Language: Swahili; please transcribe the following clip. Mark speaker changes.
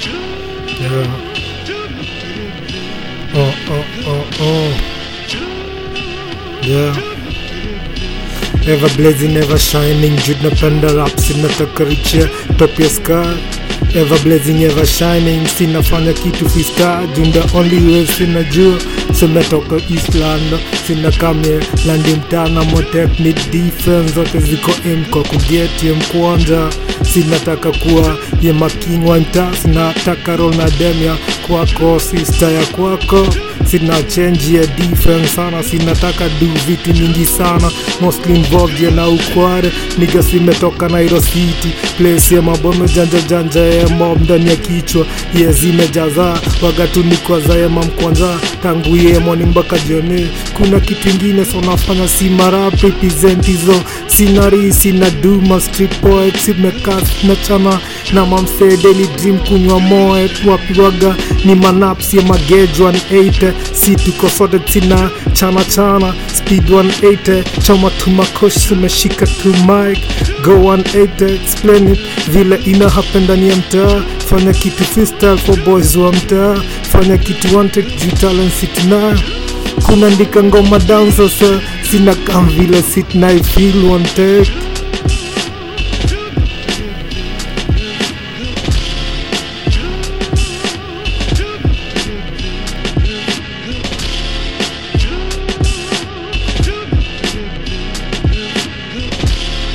Speaker 1: Yeah. Oh, oh, oh, oh. Yeah. Ever blazing, ever shining. Jude napenda rap, sinataka richia top ya sky. Ever blazing, ever shining. Sinafanya kitu fista, junda only way sinajua. Simetoka island sina kamye landi mtana motek defense. Zote ziko m. Kwa kuget ye mkwanja sinataka kuwa yemakingwanta making wa sinataka na kwako sista ya kwako sina change ya defense sana sinataka du vitu nyingi sana. Mostly involved ya na ukware niga Nairo City. Place ya mabome janja janja ya ndani ya kichwa. Ye zimejaza wagatu ni kwa za mam kwanza. Tangu ye morning mpaka jioni. Kuna kitu ingine so nafanya si mara represent sina duma street poet imekas nachana na mamse daily dream kunywa moet wapiwaga ni manaps ya magejwa 180 si tuko sote tina chana chana. Speed 180 choma tumakosh simeshika tu mic. Go 180 explain it. Vile ina happen ya mtaa. Fanya kitu freestyle for boys wa mtaa. Fanya kitu wanted juu talent sitina kunaandika ngoma down sasa tsy nakamvila sitinay filoanteko